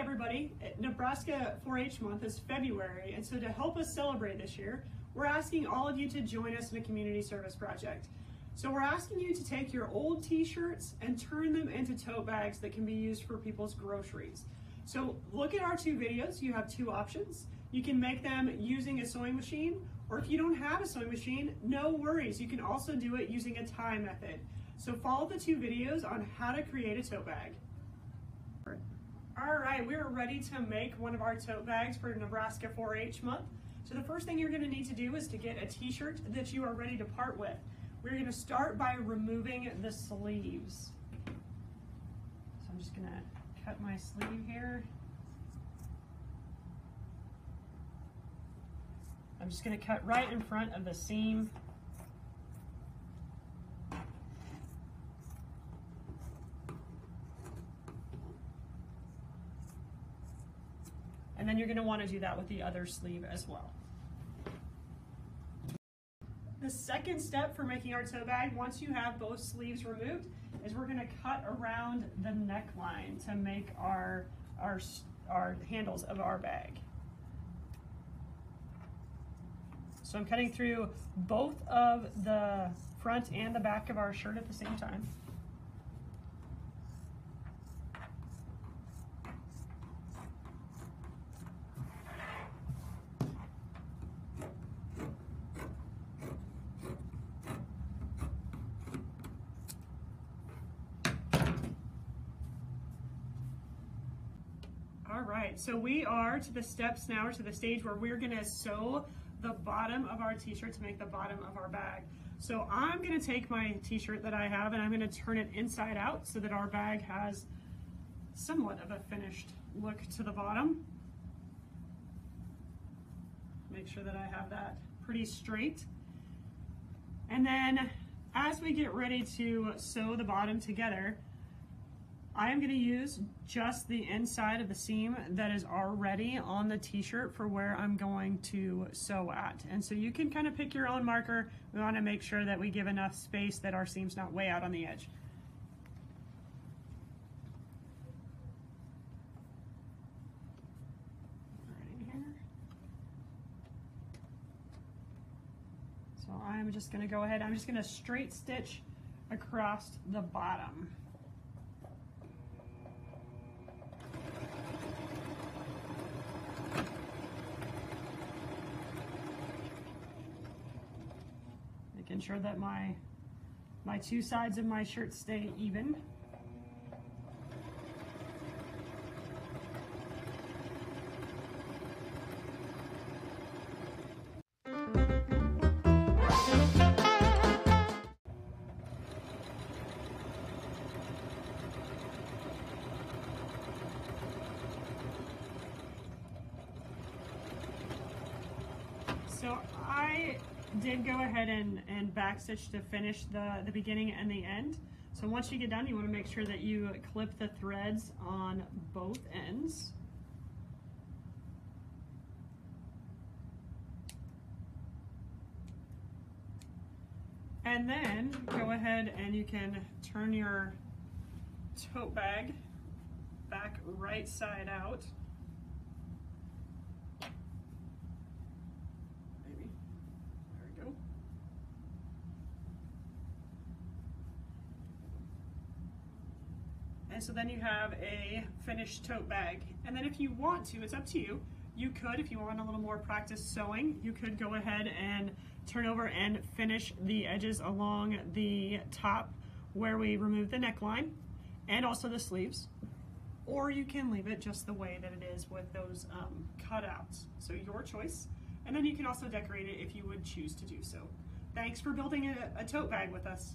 everybody, Nebraska 4-H month is February, and so to help us celebrate this year, we're asking all of you to join us in a community service project. So we're asking you to take your old t-shirts and turn them into tote bags that can be used for people's groceries. So look at our two videos, you have two options. You can make them using a sewing machine, or if you don't have a sewing machine, no worries. You can also do it using a tie method. So follow the two videos on how to create a tote bag. Right, we're ready to make one of our tote bags for Nebraska 4-H month. So the first thing you're gonna need to do is to get a t-shirt that you are ready to part with. We're gonna start by removing the sleeves. So I'm just gonna cut my sleeve here. I'm just gonna cut right in front of the seam then you're gonna wanna do that with the other sleeve as well. The second step for making our tote bag, once you have both sleeves removed, is we're gonna cut around the neckline to make our, our, our handles of our bag. So I'm cutting through both of the front and the back of our shirt at the same time. All right, so we are to the steps now, or to the stage where we're gonna sew the bottom of our t-shirt to make the bottom of our bag. So I'm gonna take my t-shirt that I have and I'm gonna turn it inside out so that our bag has somewhat of a finished look to the bottom. Make sure that I have that pretty straight. And then as we get ready to sew the bottom together, I am going to use just the inside of the seam that is already on the t-shirt for where I'm going to sew at. And so you can kind of pick your own marker. We want to make sure that we give enough space that our seam's not way out on the edge. So I'm just going to go ahead, I'm just going to straight stitch across the bottom. Ensure that my, my two sides of my shirt stay even. So I did go ahead and, and backstitch to finish the, the beginning and the end. So once you get done, you want to make sure that you clip the threads on both ends. And then go ahead and you can turn your tote bag back right side out. And so then you have a finished tote bag. And then if you want to, it's up to you, you could, if you want a little more practice sewing, you could go ahead and turn over and finish the edges along the top where we remove the neckline and also the sleeves. Or you can leave it just the way that it is with those um, cutouts. So your choice. And then you can also decorate it if you would choose to do so. Thanks for building a, a tote bag with us.